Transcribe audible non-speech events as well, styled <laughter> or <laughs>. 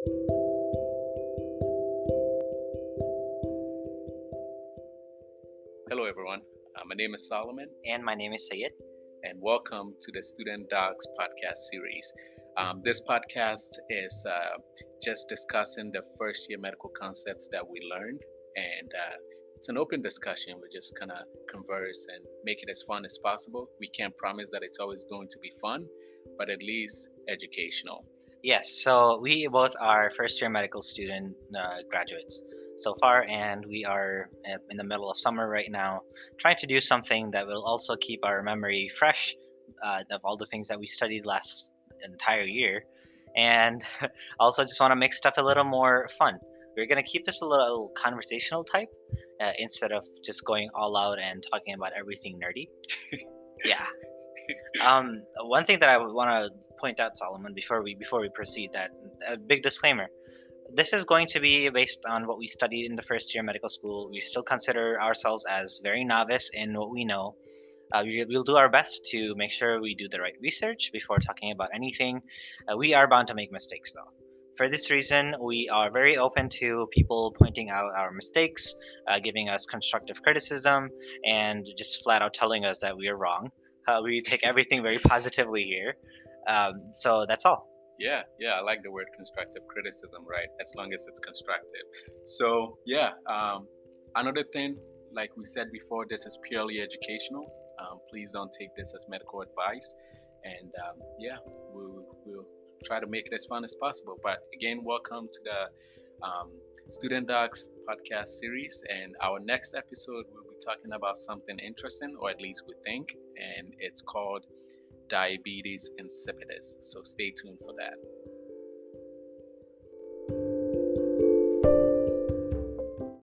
Hello, everyone. Uh, my name is Solomon, And my name is Sayed. and welcome to the Student Docs podcast series. Um, this podcast is uh, just discussing the first year medical concepts that we learned, and uh, it's an open discussion. We're just gonna converse and make it as fun as possible. We can't promise that it's always going to be fun, but at least educational. Yes, so we both are first year medical student uh, graduates so far, and we are uh, in the middle of summer right now, trying to do something that will also keep our memory fresh uh, of all the things that we studied last entire year, and <laughs> also just want to make stuff a little more fun. We're gonna keep this a little conversational type uh, instead of just going all out and talking about everything nerdy. <laughs> yeah. Um, one thing that I would want to point out, Solomon, before we before we proceed, that a big disclaimer: this is going to be based on what we studied in the first year of medical school. We still consider ourselves as very novice in what we know. Uh, we, we'll do our best to make sure we do the right research before talking about anything. Uh, we are bound to make mistakes, though. For this reason, we are very open to people pointing out our mistakes, uh, giving us constructive criticism, and just flat out telling us that we are wrong. Uh, we take everything very <laughs> positively here. Um, so that's all. Yeah, yeah, I like the word constructive criticism, right? As long as it's constructive. So, yeah, um, another thing, like we said before, this is purely educational. Um, please don't take this as medical advice. And um, yeah, we'll, we'll try to make it as fun as possible. But again, welcome to the um, Student Docs podcast series. And our next episode, we'll be talking about something interesting, or at least we think, and it's called diabetes insipidus. So stay tuned for that.